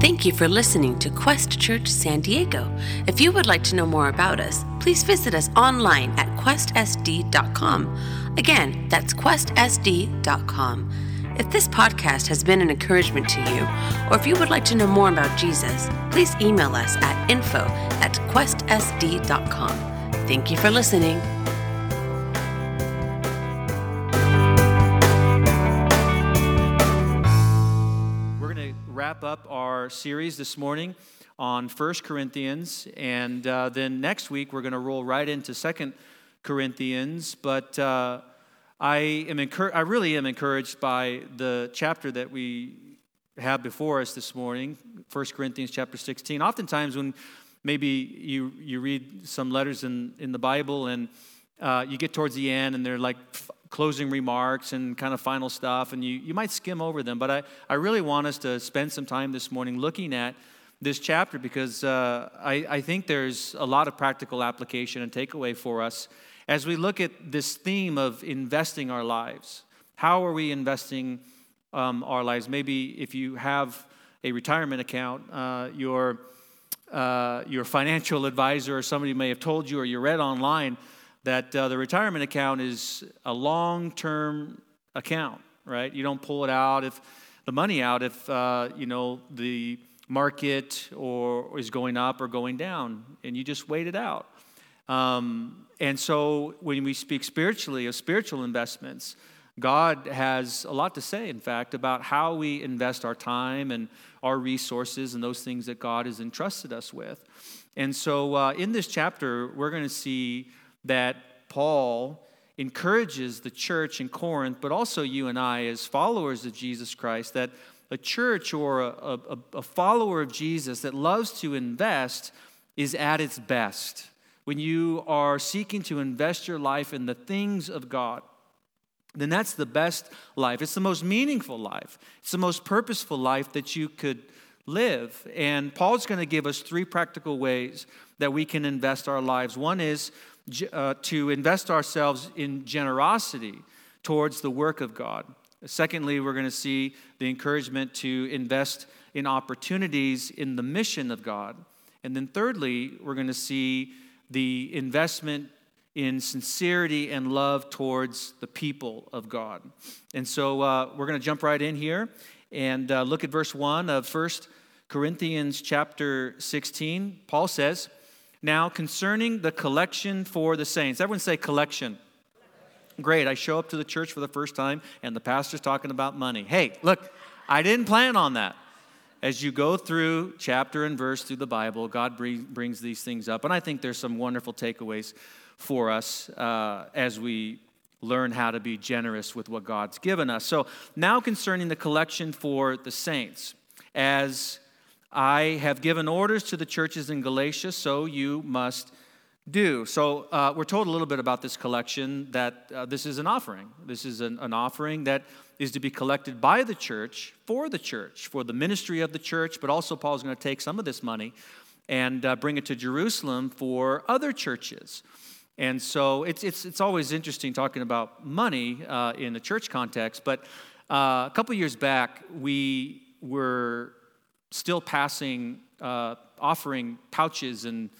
Thank you for listening to Quest Church San Diego. If you would like to know more about us, please visit us online at questsd.com. Again, that's questsd.com. If this podcast has been an encouragement to you, or if you would like to know more about Jesus, please email us at info at questsd.com. Thank you for listening. Series this morning on 1 Corinthians, and uh, then next week we're going to roll right into 2 Corinthians. But uh, I am encour- I really am encouraged by the chapter that we have before us this morning, 1 Corinthians chapter 16. Oftentimes, when maybe you, you read some letters in, in the Bible and uh, you get towards the end and they're like closing remarks and kind of final stuff, and you, you might skim over them. But I, I really want us to spend some time this morning looking at this chapter because uh, I, I think there's a lot of practical application and takeaway for us as we look at this theme of investing our lives. How are we investing um, our lives? Maybe if you have a retirement account, uh, your, uh, your financial advisor or somebody may have told you, or you read online, that uh, the retirement account is a long term account, right? You don't pull it out if the money out if uh, you know the market or is going up or going down, and you just wait it out. Um, and so when we speak spiritually of spiritual investments, God has a lot to say, in fact, about how we invest our time and our resources and those things that God has entrusted us with. And so uh, in this chapter, we're going to see that Paul encourages the church in Corinth, but also you and I, as followers of Jesus Christ, that a church or a, a, a follower of Jesus that loves to invest is at its best. When you are seeking to invest your life in the things of God, then that's the best life. It's the most meaningful life. It's the most purposeful life that you could live. And Paul's going to give us three practical ways that we can invest our lives. One is uh, to invest ourselves in generosity towards the work of God. Secondly, we're going to see the encouragement to invest in opportunities in the mission of God. And then thirdly, we're going to see the investment in sincerity and love towards the people of God. And so uh, we're going to jump right in here and uh, look at verse 1 of 1 Corinthians chapter 16. Paul says, Now concerning the collection for the saints, everyone say collection. Great, I show up to the church for the first time and the pastor's talking about money. Hey, look, I didn't plan on that. As you go through chapter and verse through the Bible, God brings these things up. And I think there's some wonderful takeaways for us uh, as we learn how to be generous with what God's given us. So, now concerning the collection for the saints, as I have given orders to the churches in Galatia, so you must do. So, uh, we're told a little bit about this collection that uh, this is an offering. This is an, an offering that is to be collected by the church for the church, for the ministry of the church, but also Paul's going to take some of this money and uh, bring it to Jerusalem for other churches. And so it's, it's, it's always interesting talking about money uh, in the church context, but uh, a couple years back, we were still passing, uh, offering pouches and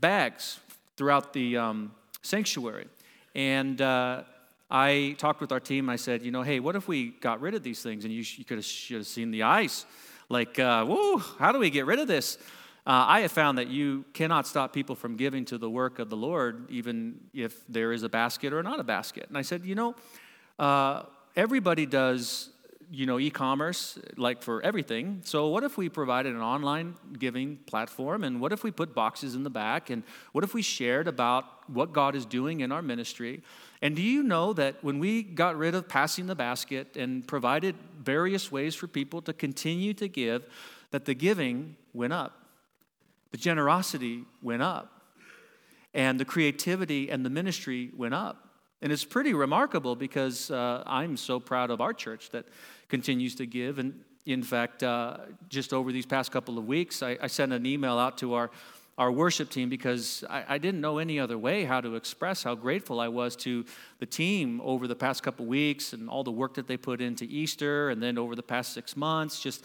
bags throughout the um, sanctuary. And uh, I talked with our team. I said, you know, hey, what if we got rid of these things? And you, you could have, should have seen the eyes. Like, uh, how do we get rid of this? Uh, I have found that you cannot stop people from giving to the work of the Lord, even if there is a basket or not a basket. And I said, you know, uh, everybody does, you know, e-commerce like for everything. So what if we provided an online giving platform, and what if we put boxes in the back, and what if we shared about what God is doing in our ministry? And do you know that when we got rid of passing the basket and provided various ways for people to continue to give, that the giving went up, the generosity went up, and the creativity and the ministry went up. And it's pretty remarkable because uh, I'm so proud of our church that continues to give. And in fact, uh, just over these past couple of weeks, I, I sent an email out to our our worship team because I, I, didn't know any other way how to express how grateful I was to the team over the past couple weeks and all the work that they put into Easter and then over the past six months. Just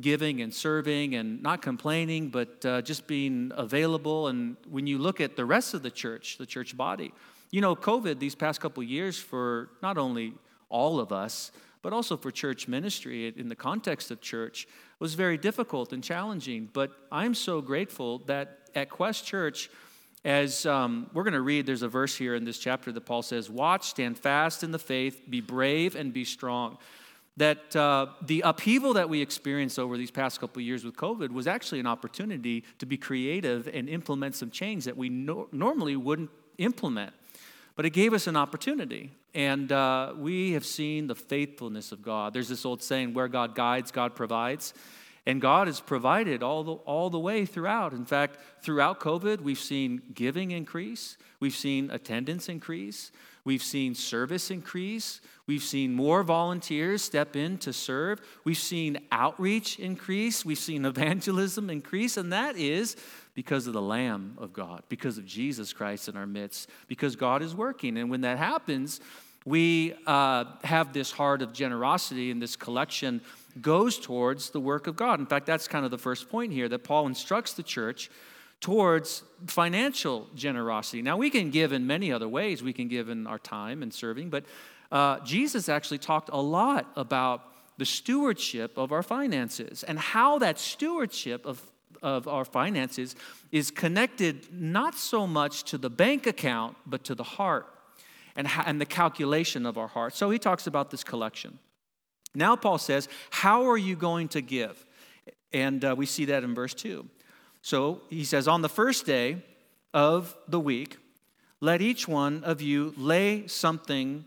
giving and serving and not complaining, but uh, just being available. And when you look at the rest of the church, the church body, you know, COVID these past couple years for not only all of us, but also for church ministry in the context of church was very difficult and challenging. But I'm so grateful that at Quest Church, as um, we're going to read, there's a verse here in this chapter that Paul says, Watch, stand fast in the faith, be brave, and be strong that uh, the upheaval that we experienced over these past couple years with COVID was actually an opportunity to be creative and implement some change that we no- normally wouldn't implement. But it gave us an opportunity. And uh, we have seen the faithfulness of God. There's this old saying where God guides, God provides. And God has provided all the, all the way throughout. In fact, throughout COVID, we've seen giving increase, we've seen attendance increase, we've seen service increase, We've seen more volunteers step in to serve. We've seen outreach increase. We've seen evangelism increase. And that is because of the Lamb of God, because of Jesus Christ in our midst, because God is working. And when that happens, we uh, have this heart of generosity, and this collection goes towards the work of God. In fact, that's kind of the first point here that Paul instructs the church towards financial generosity. Now, we can give in many other ways. We can give in our time and serving, but uh, Jesus actually talked a lot about the stewardship of our finances and how that stewardship of, of our finances is connected not so much to the bank account, but to the heart and, and the calculation of our heart. So he talks about this collection. Now, Paul says, How are you going to give? And uh, we see that in verse 2. So he says, On the first day of the week, let each one of you lay something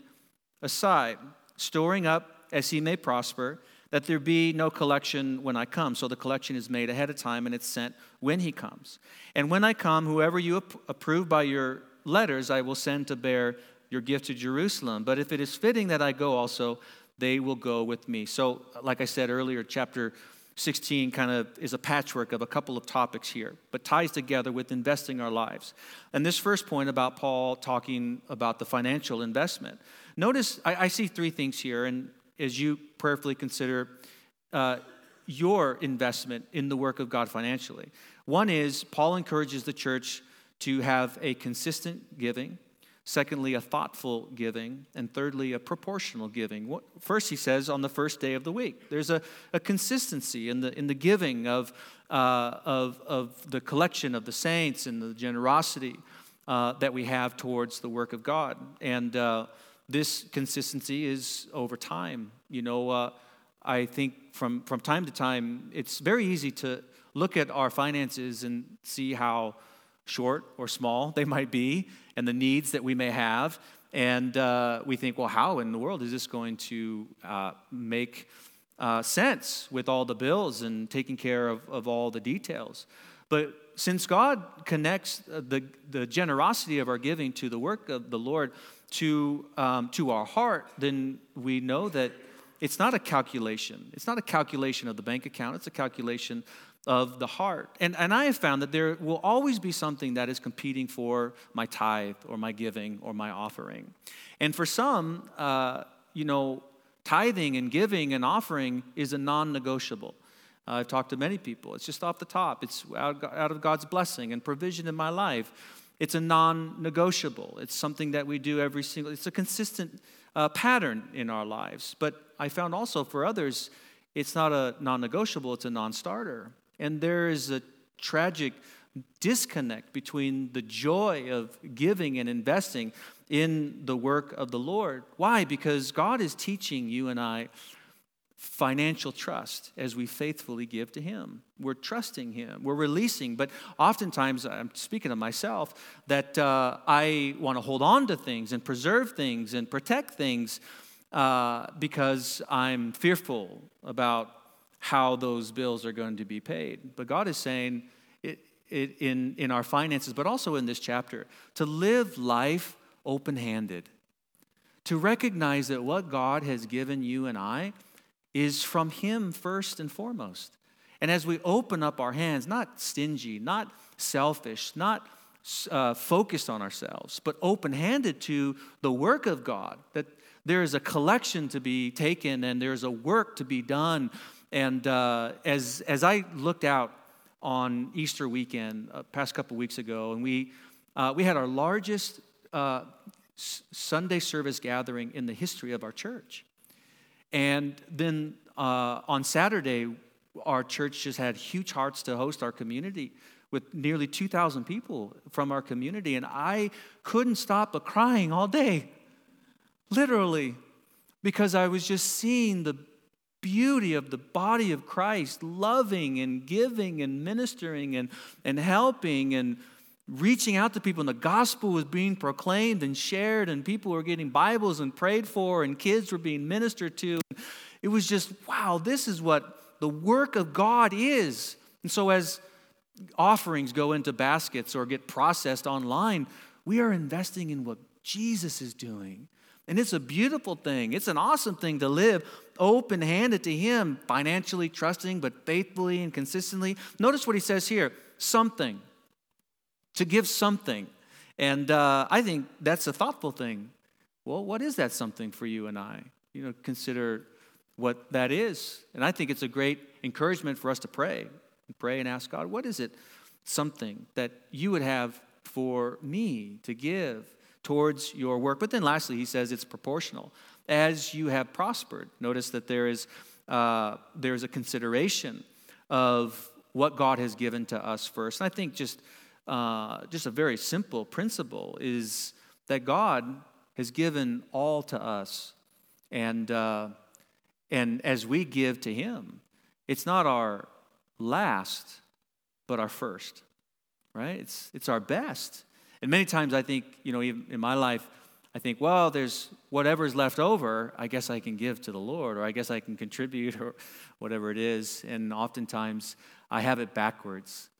aside, storing up as he may prosper, that there be no collection when I come. So the collection is made ahead of time and it's sent when he comes. And when I come, whoever you approve by your letters, I will send to bear your gift to Jerusalem. But if it is fitting that I go also, they will go with me. So, uh, like I said earlier, chapter 16 kind of is a patchwork of a couple of topics here, but ties together with investing our lives. And this first point about Paul talking about the financial investment. Notice, I, I see three things here, and as you prayerfully consider uh, your investment in the work of God financially. One is Paul encourages the church to have a consistent giving. Secondly, a thoughtful giving. And thirdly, a proportional giving. First, he says on the first day of the week, there's a, a consistency in the, in the giving of, uh, of, of the collection of the saints and the generosity uh, that we have towards the work of God. And uh, this consistency is over time. You know, uh, I think from, from time to time, it's very easy to look at our finances and see how short or small they might be and the needs that we may have. And uh, we think, well, how in the world is this going to uh, make uh, sense with all the bills and taking care of, of all the details? But since God connects the, the generosity of our giving to the work of the Lord, to, um, to our heart, then we know that it's not a calculation. It's not a calculation of the bank account, it's a calculation of the heart. And, and I have found that there will always be something that is competing for my tithe or my giving or my offering. And for some, uh, you know, tithing and giving and offering is a non negotiable. I've talked to many people. It's just off the top. It's out, out of God's blessing and provision in my life. It's a non-negotiable. It's something that we do every single. It's a consistent uh, pattern in our lives. But I found also for others, it's not a non-negotiable. It's a non-starter. And there is a tragic disconnect between the joy of giving and investing in the work of the Lord. Why? Because God is teaching you and I financial trust as we faithfully give to Him. We're trusting Him, we're releasing. But oftentimes, I'm speaking of myself, that uh, I want to hold on to things and preserve things and protect things uh, because I'm fearful about how those bills are going to be paid. But God is saying, it, in, in our finances, but also in this chapter, to live life open handed, to recognize that what God has given you and I is from Him first and foremost. And as we open up our hands, not stingy, not selfish, not uh, focused on ourselves, but open handed to the work of God, that there is a collection to be taken and there's a work to be done And uh, as, as I looked out on Easter weekend, uh, past couple weeks ago, and we, uh, we had our largest uh, Sunday service gathering in the history of our church. And then uh, on Saturday, our church just had huge hearts to host our community with nearly 2,000 people from our community. And I couldn't stop but crying all day, literally, because I was just seeing the beauty of the body of Christ loving and giving and ministering and, and helping and reaching out to people. And the gospel was being proclaimed and shared, and people were getting Bibles and prayed for, and kids were being ministered to. It was just, wow, this is what the work of God is. And so, as offerings go into baskets or get processed online, we are investing in what Jesus is doing. And it's a beautiful thing. It's an awesome thing to live open handed to Him, financially trusting, but faithfully and consistently. Notice what He says here something, to give something. And uh, I think that's a thoughtful thing. Well, what is that something for you and I? You know, consider what that is. And I think it's a great encouragement for us to pray and pray and ask God, what is it, something that you would have for me to give towards your work? But then lastly, he says it's proportional. As you have prospered, notice that there is, uh, there is a consideration of what God has given to us first. And I think just, uh, just a very simple principle is that God has given all to us. And, uh, and as we give to Him, it's not our last, but our first, right? It's, it's our best. And many times I think, you know, even in my life, I think, well, there's whatever's left over, I guess I can give to the Lord, or I guess I can contribute, or whatever it is. And oftentimes I have it backwards.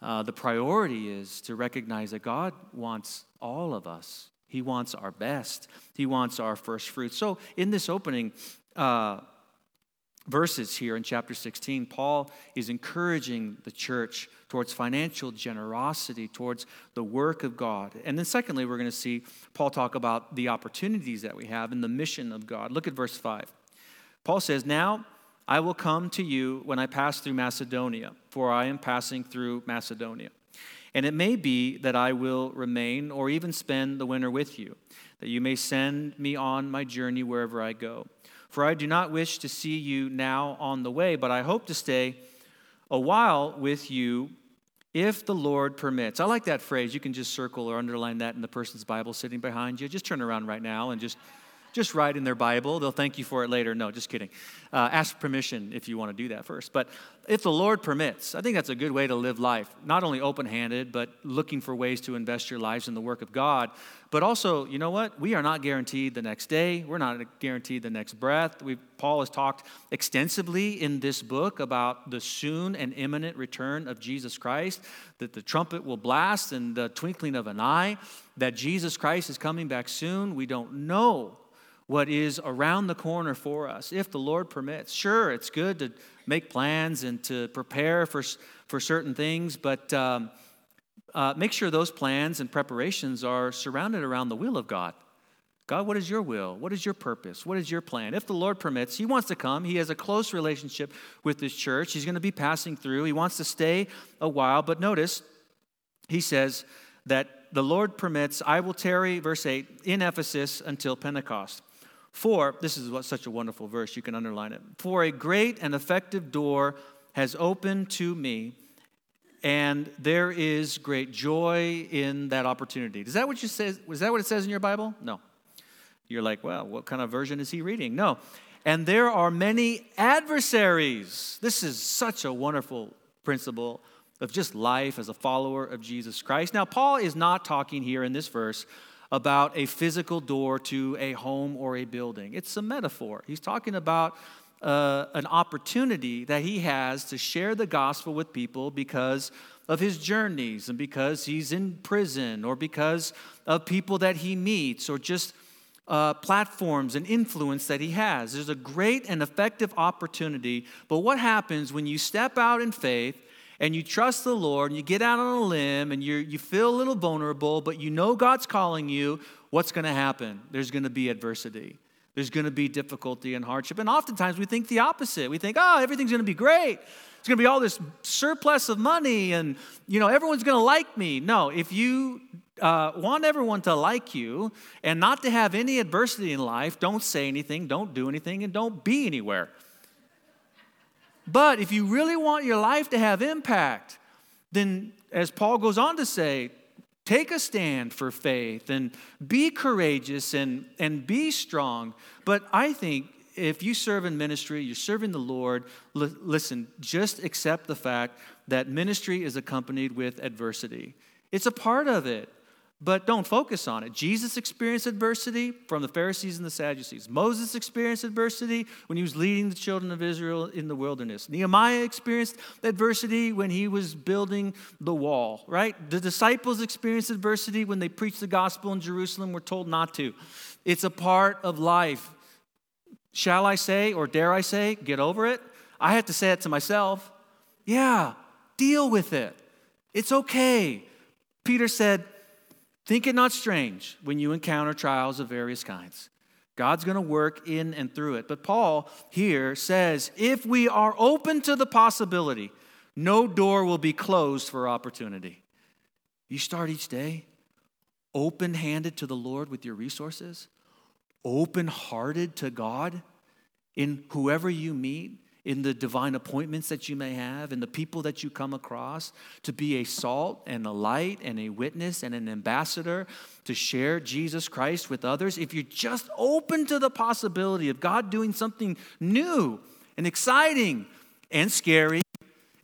Uh, the priority is to recognize that God wants all of us. He wants our best. He wants our first fruits. So, in this opening, uh, verses here in chapter 16, Paul is encouraging the church towards financial generosity, towards the work of God. And then, secondly, we're going to see Paul talk about the opportunities that we have and the mission of God. Look at verse 5. Paul says, Now I will come to you when I pass through Macedonia, for I am passing through Macedonia. And it may be that I will remain or even spend the winter with you, that you may send me on my journey wherever I go. For I do not wish to see you now on the way, but I hope to stay a while with you if the Lord permits. I like that phrase. You can just circle or underline that in the person's Bible sitting behind you. Just turn around right now and just just write in their Bible. They'll thank you for it later. No, just kidding. Uh, ask permission if you want to do that first. But if the Lord permits, I think that's a good way to live life. Not only open handed, but looking for ways to invest your lives in the work of God. But also, you know what? We are not guaranteed the next day. We're not guaranteed the next breath. we Paul has talked extensively in this book about the soon and imminent return of Jesus Christ, that the trumpet will blast in the twinkling of an eye, that Jesus Christ is coming back soon. We don't know what is around the corner for us, if the Lord permits. Sure, it's good to make plans and to prepare for, for certain things, but um, uh, make sure those plans and preparations are surrounded around the will of God. God, what is your will? What is your purpose? What is your plan? If the Lord permits, He wants to come. He has a close relationship with this church. He's going to be passing through. He wants to stay a while. But notice, He says that the Lord permits, I will tarry, verse 8, in Ephesus until Pentecost. For, this is what, such a wonderful verse, you can underline it. For a great and effective door has opened to me, and there is great joy in that opportunity. Is that what you say? Was that what it says in your Bible? No. You're like, well, what kind of version is he reading? No. And there are many adversaries. This is such a wonderful principle of just life as a follower of Jesus Christ. Now, Paul is not talking here in this verse about a physical door to a home or a building. It's a metaphor. He's talking about uh, an opportunity that he has to share the gospel with people because of his journeys and because he's in prison or because of people that he meets or just uh, platforms and influence that he has. There's a great and effective opportunity. But what happens when you step out in faith and you trust the Lord and you get out on a limb and you you feel a little vulnerable, but you know God's calling you, what's going to happen? There's going to be adversity. There's going to be difficulty and hardship. And oftentimes we think the opposite. We think, oh, everything's going to be great. It's going to be all this surplus of money and, you know, everyone's going to like me. No, if you uh, want everyone to like you and not to have any adversity in life, don't say anything, don't do anything, and don't be anywhere. But if you really want your life to have impact, then as Paul goes on to say, Take a stand for faith and be courageous and, and be strong. But I think if you serve in ministry, you're serving the Lord, li- listen, just accept the fact that ministry is accompanied with adversity. It's a part of it. But don't focus on it. Jesus experienced adversity from the Pharisees and the Sadducees. Moses experienced adversity when he was leading the children of Israel in the wilderness. Nehemiah experienced adversity when he was building the wall, right? The disciples experienced adversity when they preached the gospel in Jerusalem, were told not to. It's a part of life. Shall I say, or dare I say, get over it? I had to say it to myself. Yeah, deal with it. It's okay. Peter said, Think it not strange when you encounter trials of various kinds. God's going to work in and through it. But Paul here says if we are open to the possibility, no door will be closed for opportunity. You start each day open handed to the Lord with your resources, open hearted to God in whoever you meet, in the divine appointments that you may have, in the people that you come across, to be a salt and a light and a witness and an ambassador to share Jesus Christ with others, if you're just open to the possibility of God doing something new and exciting and scary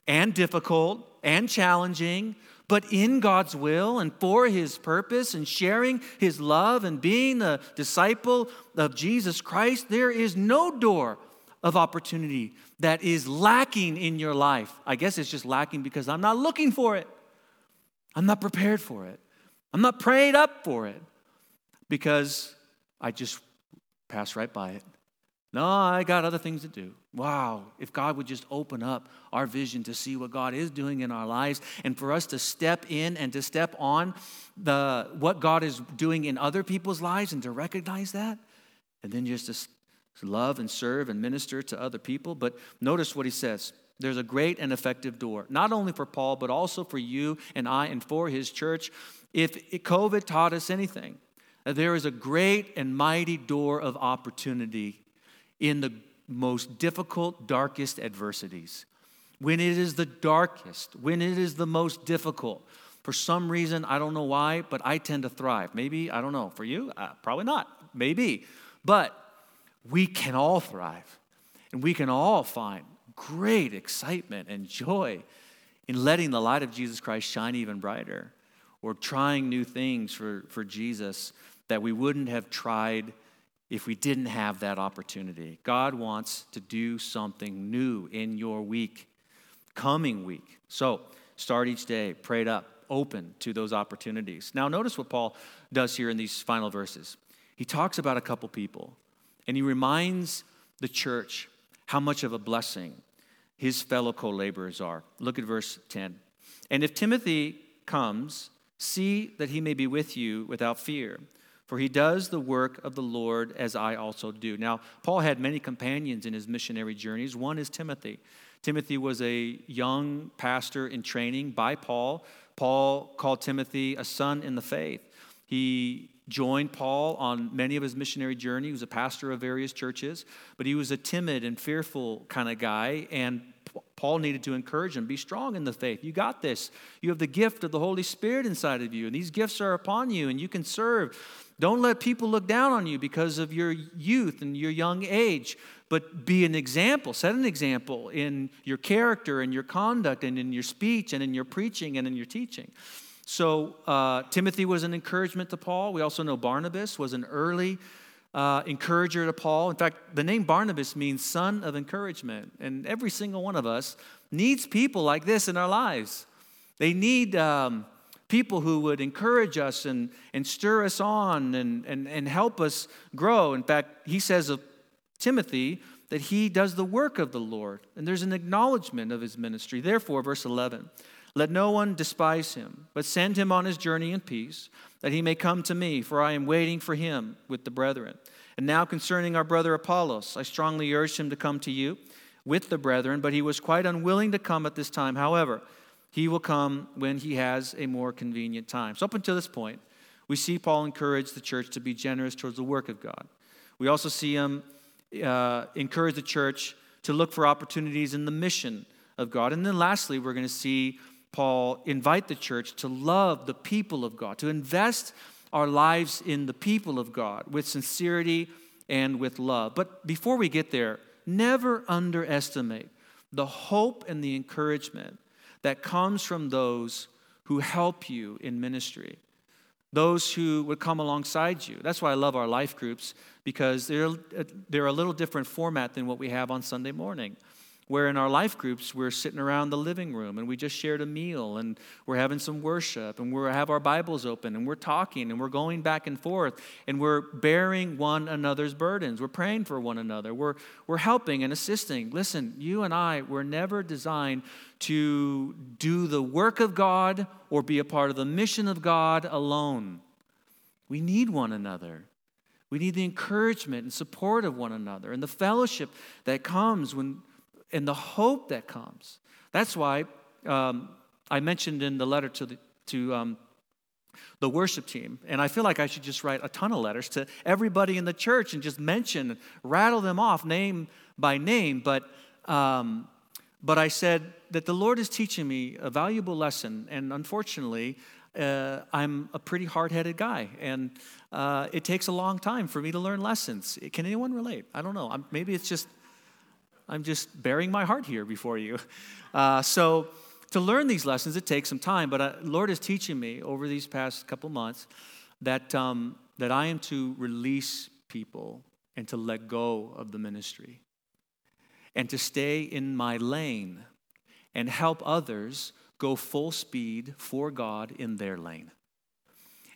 and difficult and challenging, but in God's will and for His purpose and sharing His love and being a disciple of Jesus Christ, there is no door of opportunity that is lacking in your life. I guess it's just lacking because I'm not looking for it. I'm not prepared for it. I'm not prayed up for it because I just pass right by it. No, I got other things to do. Wow, if God would just open up our vision to see what God is doing in our lives and for us to step in and to step on the what God is doing in other people's lives and to recognize that and then just to love and serve and minister to other people. But notice what he says. There's a great and effective door, not only for Paul, but also for you and I and for his church. If COVID taught us anything, there is a great and mighty door of opportunity in the most difficult, darkest adversities. When it is the darkest, when it is the most difficult, for some reason, I don't know why, but I tend to thrive. Maybe, I don't know. For you, uh, probably not. Maybe. But we can all thrive and we can all find great excitement and joy in letting the light of Jesus Christ shine even brighter or trying new things for, for Jesus that we wouldn't have tried if we didn't have that opportunity. God wants to do something new in your week, coming week. So start each day, prayed up, open to those opportunities. Now, notice what Paul does here in these final verses. He talks about a couple people and he reminds the church how much of a blessing his fellow co laborers are. Look at verse 10. And if Timothy comes, see that he may be with you without fear, for he does the work of the Lord as I also do. Now, Paul had many companions in his missionary journeys. One is Timothy. Timothy was a young pastor in training by Paul. Paul called Timothy a son in the faith. He joined Paul on many of his missionary journey. He was a pastor of various churches, but he was a timid and fearful kind of guy, and Paul needed to encourage him be strong in the faith. You got this. You have the gift of the Holy Spirit inside of you, and these gifts are upon you, and you can serve. Don't let people look down on you because of your youth and your young age, but be an example. Set an example in your character and your conduct and in your speech and in your preaching and in your teaching. So uh, Timothy was an encouragement to Paul. We also know Barnabas was an early uh, encourager to Paul. In fact, the name Barnabas means son of encouragement. And every single one of us needs people like this in our lives. They need um, people who would encourage us and, and stir us on and, and, and help us grow. In fact, he says of Timothy that he does the work of the Lord. And there's an acknowledgement of his ministry. Therefore, verse 11, Let no one despise him, but send him on his journey in peace, that he may come to me, for I am waiting for him with the brethren. And now concerning our brother Apollos, I strongly urged him to come to you with the brethren, but he was quite unwilling to come at this time. However, he will come when he has a more convenient time. So, up until this point, we see Paul encourage the church to be generous towards the work of God. We also see him uh, encourage the church to look for opportunities in the mission of God. And then lastly, we're going to see Paul invite the church to love the people of God, to invest our lives in the people of God with sincerity and with love. But before we get there, never underestimate the hope and the encouragement that comes from those who help you in ministry, those who would come alongside you. That's why I love our life groups because they're, they're a little different format than what we have on Sunday morning where in our life groups we're sitting around the living room and we just shared a meal and we're having some worship and we have our bibles open and we're talking and we're going back and forth and we're bearing one another's burdens. We're praying for one another. We're, we're helping and assisting. Listen you and i were never designed to do the work of god or be a part of the mission of god alone. We need one another. We need the encouragement and support of one another and the fellowship that comes when and the hope that comes. That's why um, I mentioned in the letter to the, to um, the worship team, and I feel like I should just write a ton of letters to everybody in the church and just mention, rattle them off name by name. But um, but I said that the Lord is teaching me a valuable lesson, and unfortunately, uh, I'm a pretty hard headed guy, and uh, it takes a long time for me to learn lessons. Can anyone relate? I don't know. I'm, maybe it's just I'm just bearing my heart here before you. Uh, so, to learn these lessons, it takes some time, but uh, Lord is teaching me over these past couple months that, um, that I am to release people and to let go of the ministry and to stay in my lane and help others go full speed for God in their lane.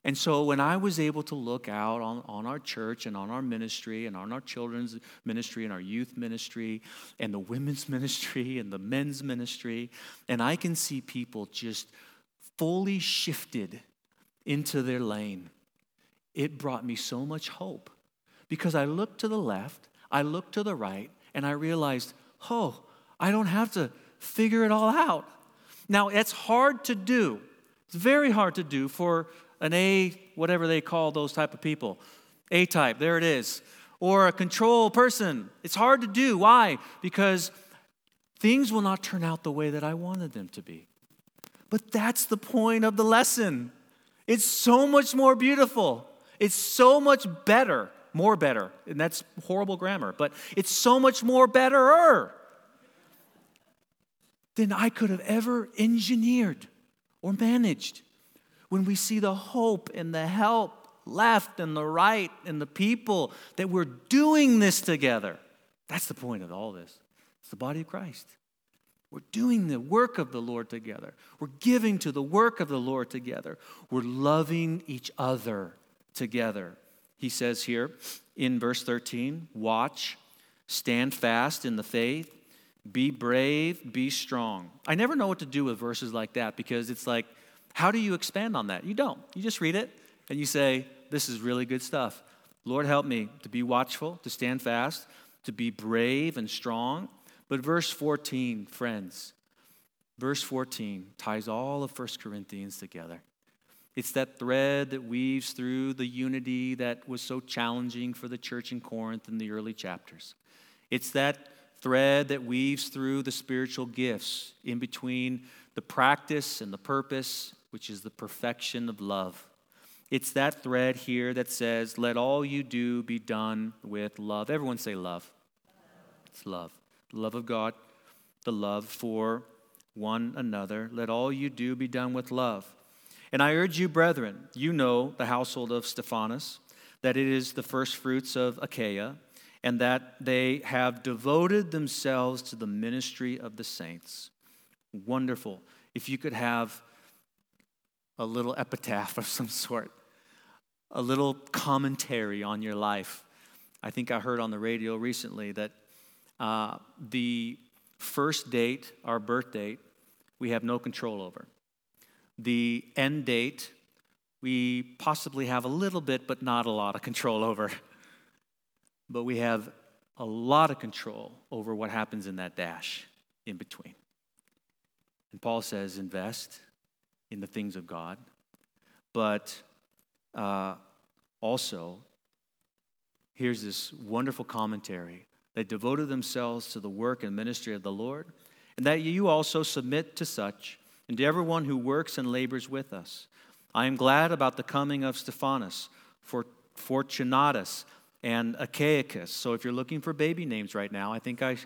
And so when I was able to look out on, on our church and on our ministry and on our children's ministry and our youth ministry and the women's ministry and the men's ministry, and I can see people just fully shifted into their lane, it brought me so much hope. Because I looked to the left, I looked to the right, and I realized, oh, I don't have to figure it all out. Now, it's hard to do. It's very hard to do for an A, whatever they call those type of people. A type, there it is. Or a control person. It's hard to do. Why? Because things will not turn out the way that I wanted them to be. But that's the point of the lesson. It's so much more beautiful. It's so much better, more better. And that's horrible grammar, but it's so much more betterer than I could have ever engineered or managed when we see the hope and the help left and the right and the people that we're doing this together. That's the point of all this. It's the body of Christ. We're doing the work of the Lord together. We're giving to the work of the Lord together. We're loving each other together. He says here in verse 13 watch, stand fast in the faith, be brave, be strong. I never know what to do with verses like that because it's like, how do you expand on that? You don't. You just read it and you say, This is really good stuff. Lord, help me to be watchful, to stand fast, to be brave and strong. But verse 14, friends, verse 14 ties all of 1 Corinthians together. It's that thread that weaves through the unity that was so challenging for the church in Corinth in the early chapters. It's that thread that weaves through the spiritual gifts in between the practice and the purpose which is the perfection of love. It's that thread here that says, Let all you do be done with love. Everyone say love. It's love. The love of God, the love for one another. Let all you do be done with love. And I urge you, brethren, you know the household of Stephanas, that it is the first fruits of Achaia, and that they have devoted themselves to the ministry of the saints. Wonderful. If you could have a little epitaph of some sort, a little commentary on your life. I think I heard on the radio recently that uh, the first date, our birth date, we have no control over. The end date, we possibly have a little bit, but not a lot of control over. But we have a lot of control over what happens in that dash in between. And Paul says, invest in the things of God, but uh, also, here's this wonderful commentary they devoted themselves to the work and ministry of the Lord, and that you also submit to such, and to everyone who works and labors with us. I am glad about the coming of Stephanas, for Fortunatus, and Achaicus. So if you're looking for baby names right now, I think I,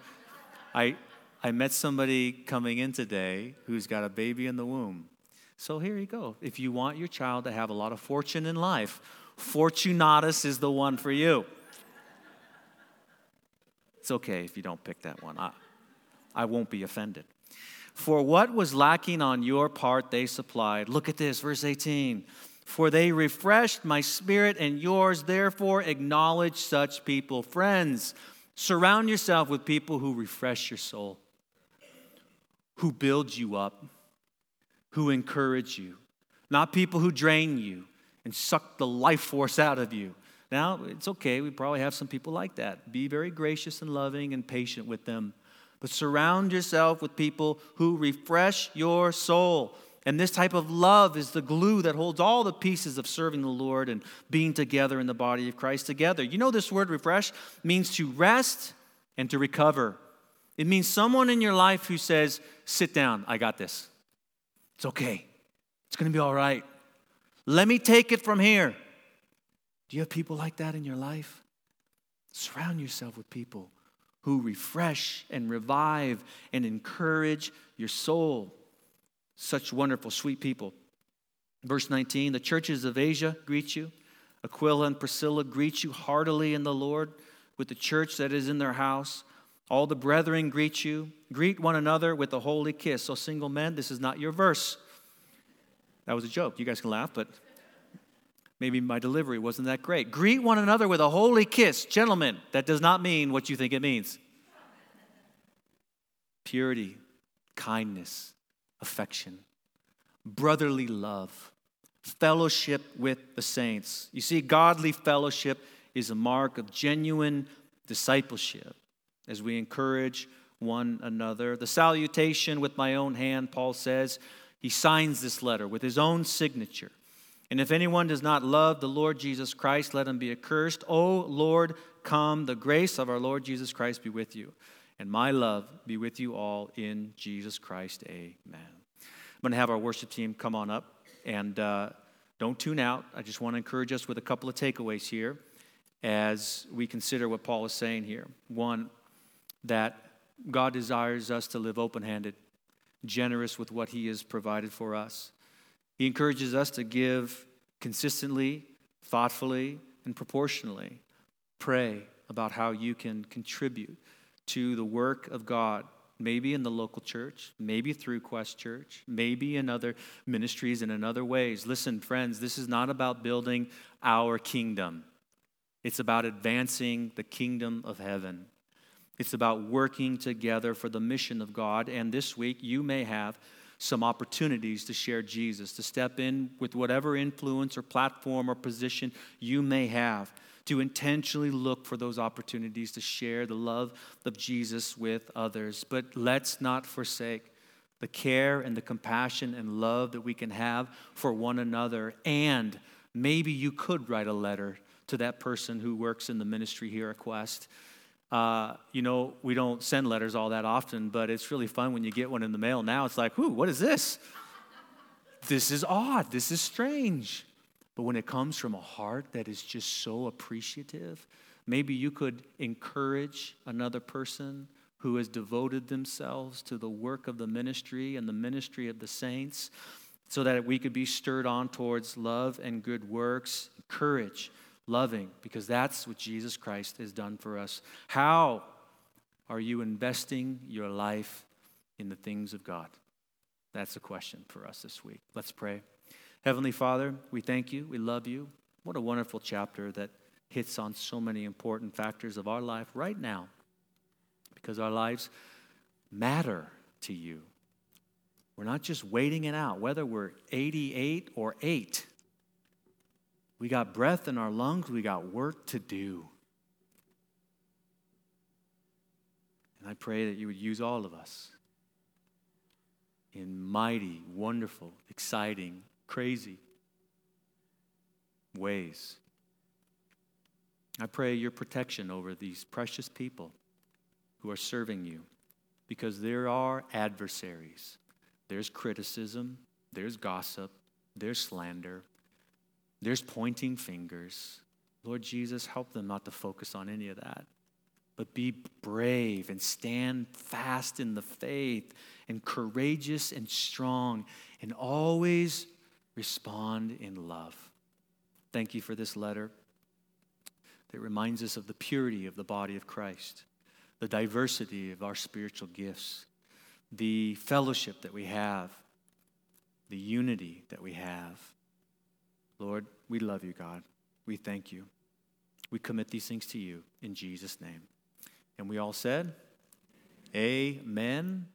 I, I met somebody coming in today who's got a baby in the womb. So here you go. If you want your child to have a lot of fortune in life, Fortunatus is the one for you. It's okay if you don't pick that one. I, I won't be offended. For what was lacking on your part, they supplied. Look at this, verse 18. For they refreshed my spirit and yours, therefore acknowledge such people. Friends, surround yourself with people who refresh your soul, who build you up, who encourage you, not people who drain you and suck the life force out of you. Now, it's okay. We probably have some people like that. Be very gracious and loving and patient with them. But surround yourself with people who refresh your soul. And this type of love is the glue that holds all the pieces of serving the Lord and being together in the body of Christ together. You know, this word refresh means to rest and to recover. It means someone in your life who says, Sit down, I got this. It's okay. It's going to be all right. Let me take it from here. Do you have people like that in your life? Surround yourself with people who refresh and revive and encourage your soul. Such wonderful, sweet people. Verse 19 The churches of Asia greet you. Aquila and Priscilla greet you heartily in the Lord with the church that is in their house. All the brethren greet you. Greet one another with a holy kiss. So, single men, this is not your verse. That was a joke. You guys can laugh, but Maybe my delivery wasn't that great. Greet one another with a holy kiss. Gentlemen, that does not mean what you think it means. Purity, kindness, affection, brotherly love, fellowship with the saints. You see, godly fellowship is a mark of genuine discipleship as we encourage one another. The salutation with my own hand, Paul says, he signs this letter with his own signature. And if anyone does not love the Lord Jesus Christ, let him be accursed. O Lord, come, the grace of our Lord Jesus Christ be with you, and my love be with you all in Jesus Christ. Amen. I'm going to have our worship team come on up, and uh, don't tune out. I just want to encourage us with a couple of takeaways here as we consider what Paul is saying here. One, that God desires us to live open handed, generous with what he has provided for us. He encourages us to give consistently, thoughtfully, and proportionally. Pray about how you can contribute to the work of God, maybe in the local church, maybe through Quest Church, maybe in other ministries and in other ways. Listen, friends, this is not about building our kingdom, it's about advancing the kingdom of heaven. It's about working together for the mission of God. And this week, you may have some opportunities to share Jesus, to step in with whatever influence or platform or position you may have, to intentionally look for those opportunities to share the love of Jesus with others. But let's not forsake the care and the compassion and love that we can have for one another. And maybe you could write a letter to that person who works in the ministry here at Quest uh, you know, we don't send letters all that often, but it's really fun when you get one in the mail. Now it's like, whoo, what is this? This is odd. This is strange. But when it comes from a heart that is just so appreciative, maybe you could encourage another person who has devoted themselves to the work of the ministry and the ministry of the saints so that we could be stirred on towards love and good works, courage loving, because that's what Jesus Christ has done for us. How are you investing your life in the things of God? That's the question for us this week. Let's pray. Heavenly Father, we thank you. We love you. What a wonderful chapter that hits on so many important factors of our life right now because our lives matter to you. We're not just waiting it out, whether we're 88 or 8. We got breath in our lungs, we got work to do. And I pray that you would use all of us in mighty, wonderful, exciting, crazy ways. I pray your protection over these precious people who are serving you because there are adversaries. There's criticism, there's gossip, there's slander, there's pointing fingers. Lord Jesus, help them not to focus on any of that, but be brave and stand fast in the faith and courageous and strong and always respond in love. Thank you for this letter that reminds us of the purity of the body of Christ, the diversity of our spiritual gifts, the fellowship that we have, the unity that we have. Lord, we love you, God. We thank you. We commit these things to you in Jesus' name. And we all said, Amen.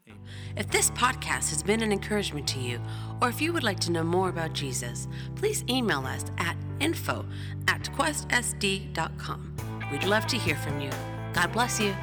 If this podcast has been an encouragement to you, or if you would like to know more about Jesus, please email us at info at questsd.com. We'd love to hear from you. God bless you.